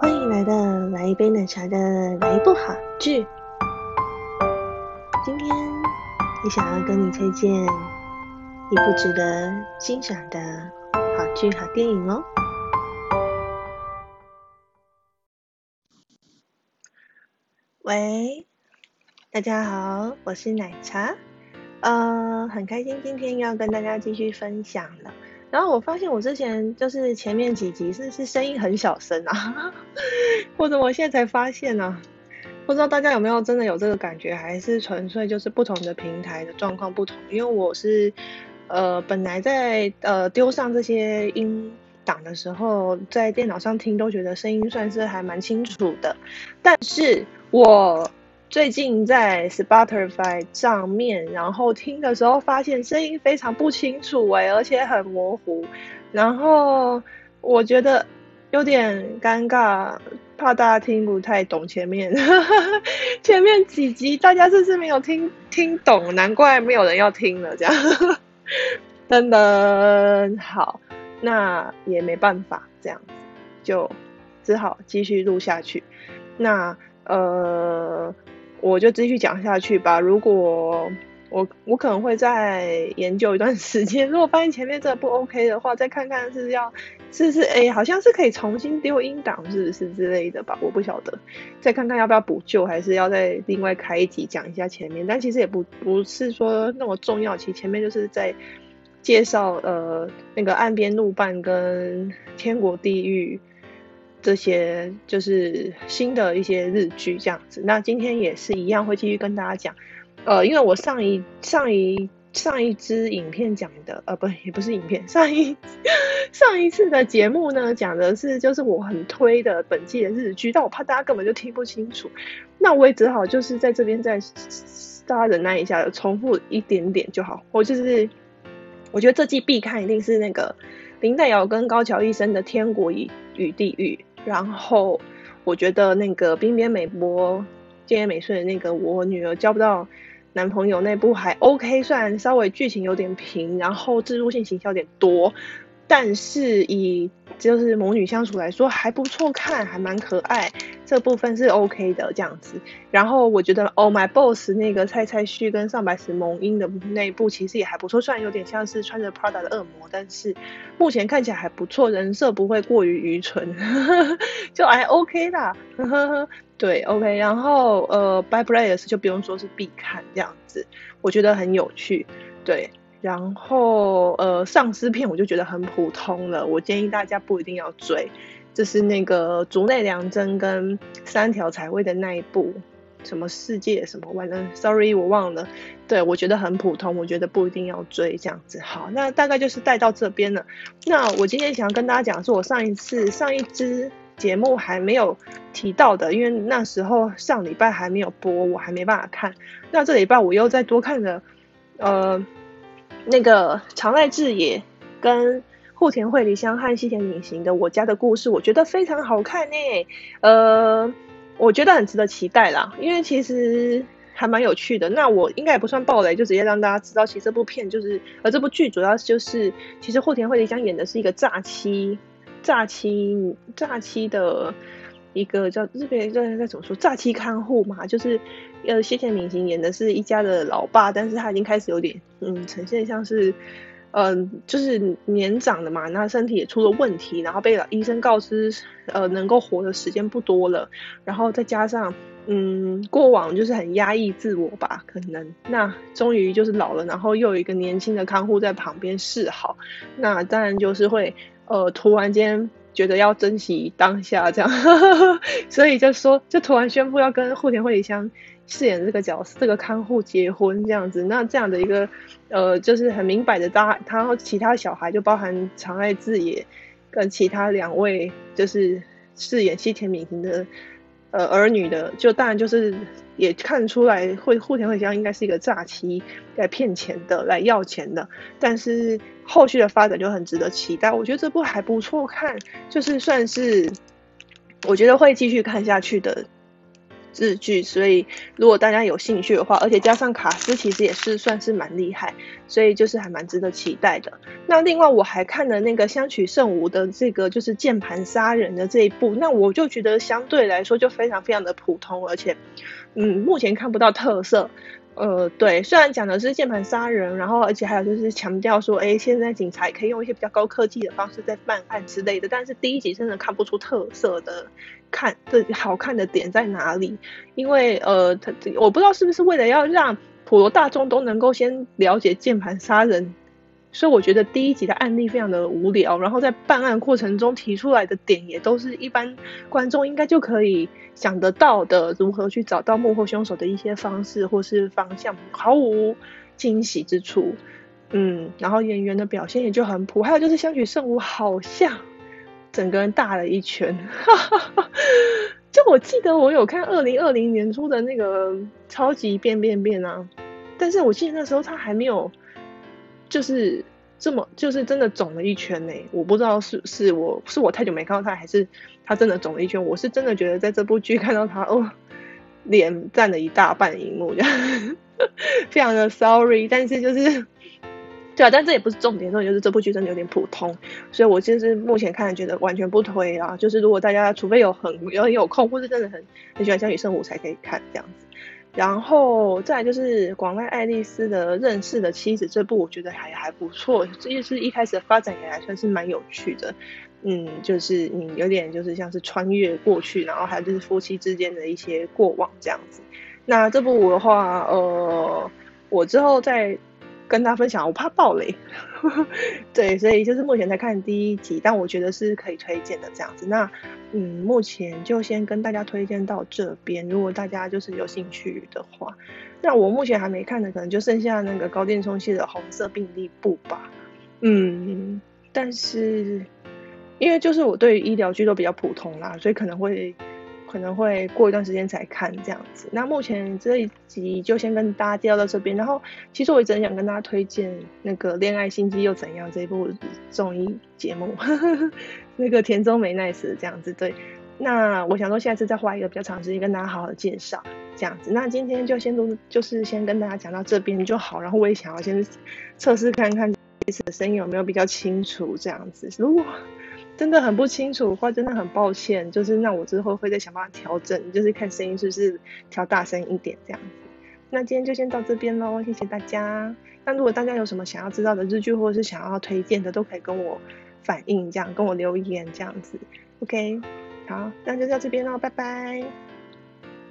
欢迎来到来一杯奶茶的来一部好剧。今天也想要跟你推荐一部值得欣赏的好剧、好电影哦。喂，大家好，我是奶茶，呃，很开心今天要跟大家继续分享了。然后我发现我之前就是前面几集是是声音很小声啊，或者我现在才发现呢、啊，不知道大家有没有真的有这个感觉，还是纯粹就是不同的平台的状况不同？因为我是呃本来在呃丢上这些音档的时候，在电脑上听都觉得声音算是还蛮清楚的，但是我。最近在 Spotify 上面，然后听的时候发现声音非常不清楚哎，而且很模糊，然后我觉得有点尴尬，怕大家听不太懂前面，前面几集大家是不是没有听听懂？难怪没有人要听了，这样，噔噔，好，那也没办法，这样子就只好继续录下去，那呃。我就继续讲下去吧。如果我我可能会再研究一段时间，如果发现前面这不 OK 的话，再看看是要是不是哎，好像是可以重新丢音档，是不是之类的吧？我不晓得，再看看要不要补救，还是要再另外开一集讲一下前面。但其实也不不是说那么重要，其实前面就是在介绍呃那个岸边露伴跟天国地狱。这些就是新的一些日剧这样子，那今天也是一样会继续跟大家讲，呃，因为我上一上一上一支影片讲的，呃，不也不是影片，上一上一次的节目呢讲的是就是我很推的本季的日剧，但我怕大家根本就听不清楚，那我也只好就是在这边再大家忍耐一下，重复一点点就好。我就是我觉得这季必看一定是那个林黛瑶跟高桥一生的《天国与与地狱》。然后我觉得那个冰边美波、菅野美穗的那个我女儿交不到男朋友那部还 OK，虽然稍微剧情有点平，然后置入性行销有点多。但是以就是母女相处来说还不错看，还蛮可爱，这部分是 OK 的这样子。然后我觉得 Oh My Boss 那个蔡蔡旭跟上白石萌音的那一部其实也还不错，虽然有点像是穿着 Prada 的恶魔，但是目前看起来还不错，人设不会过于愚蠢，就还 OK 啦。对，OK。然后呃，By Players 就不用说是必看这样子，我觉得很有趣，对。然后，呃，丧尸片我就觉得很普通了，我建议大家不一定要追。这是那个竹内良真跟三条彩绘的那一部，什么世界什么完了，sorry 我忘了。对，我觉得很普通，我觉得不一定要追这样子。好，那大概就是带到这边了。那我今天想要跟大家讲是我上一次上一支节目还没有提到的，因为那时候上礼拜还没有播，我还没办法看。那这礼拜我又再多看了，呃。那个长濑智也跟户田惠梨香和西田敏行的《我家的故事》，我觉得非常好看呢。呃，我觉得很值得期待啦，因为其实还蛮有趣的。那我应该也不算暴雷，就直接让大家知道，其实这部片就是，呃，这部剧主要就是，其实户田惠梨香演的是一个诈欺、诈欺、诈欺的。一个叫这边叫该怎么说诈欺看护嘛，就是呃谢天明星演的是一家的老爸，但是他已经开始有点嗯呈现像是嗯、就是年长的嘛，那身体也出了问题，然后被医生告知呃能够活的时间不多了，然后再加上嗯过往就是很压抑自我吧，可能那终于就是老了，然后又有一个年轻的看护在旁边示好，那当然就是会呃突然间。觉得要珍惜当下，这样，所以就说，就突然宣布要跟户田惠梨香饰演这个角色，这个看护结婚这样子。那这样的一个，呃，就是很明摆的，他他其他小孩就包含长濑智也跟其他两位，就是饰演西田敏行的。呃，儿女的就当然就是也看出来，会户田惠香应该是一个诈欺来骗钱的，来要钱的。但是后续的发展就很值得期待。我觉得这部还不错看，就是算是我觉得会继续看下去的字句，所以如果大家有兴趣的话，而且加上卡斯其实也是算是蛮厉害，所以就是还蛮值得期待的。那另外我还看了那个相取圣吾的这个就是键盘杀人的这一部，那我就觉得相对来说就非常非常的普通，而且嗯目前看不到特色。呃，对，虽然讲的是键盘杀人，然后而且还有就是强调说，哎，现在警察也可以用一些比较高科技的方式在办案之类的，但是第一集真的看不出特色的看，这好看的点在哪里？因为呃，他我不知道是不是为了要让普罗大众都能够先了解键盘杀人。所以我觉得第一集的案例非常的无聊，然后在办案过程中提出来的点也都是一般观众应该就可以想得到的，如何去找到幕后凶手的一些方式或是方向，毫无惊喜之处。嗯，然后演员的表现也就很普，还有就是香取慎吾好像整个人大了一圈，就我记得我有看二零二零年初的那个超级变变变啊，但是我记得那时候他还没有。就是这么，就是真的肿了一圈呢。我不知道是是我是我太久没看到他，还是他真的肿了一圈。我是真的觉得在这部剧看到他哦，脸占了一大半荧幕，这样 非常的 sorry。但是就是对啊，但这也不是重点，重点就是这部剧真的有点普通，所以我就是目前看觉得完全不推啊。就是如果大家除非有很有很有空，或是真的很很喜欢香取慎吾才可以看这样子。然后再就是广濑爱丽丝的认识的妻子这部，我觉得还还不错，这也是一开始的发展也还算是蛮有趣的，嗯，就是嗯有点就是像是穿越过去，然后还有就是夫妻之间的一些过往这样子。那这部的话，呃，我之后再。跟大家分享，我怕爆雷，对，所以就是目前在看第一集，但我觉得是可以推荐的这样子。那嗯，目前就先跟大家推荐到这边。如果大家就是有兴趣的话，那我目前还没看的，可能就剩下那个高电充希的红色病历簿吧。嗯，但是因为就是我对医疗剧都比较普通啦，所以可能会。可能会过一段时间才看这样子。那目前这一集就先跟大家介绍到这边。然后，其实我一直想跟大家推荐那个《恋爱心机又怎样》这一部综艺节目，那个田中美奈子这样子。对，那我想说下次再花一个比较长时间跟大家好好的介绍这样子。那今天就先都，就是先跟大家讲到这边就好。然后我也想要先测试看看这次的声音有没有比较清楚这样子。如果真的很不清楚或，真的很抱歉。就是那我之后会再想办法调整，就是看声音是不是调大声一点这样子。那今天就先到这边喽，谢谢大家。那如果大家有什么想要知道的日剧，或者是想要推荐的，都可以跟我反映，这样跟我留言这样子。OK，好，那就到这边喽，拜拜。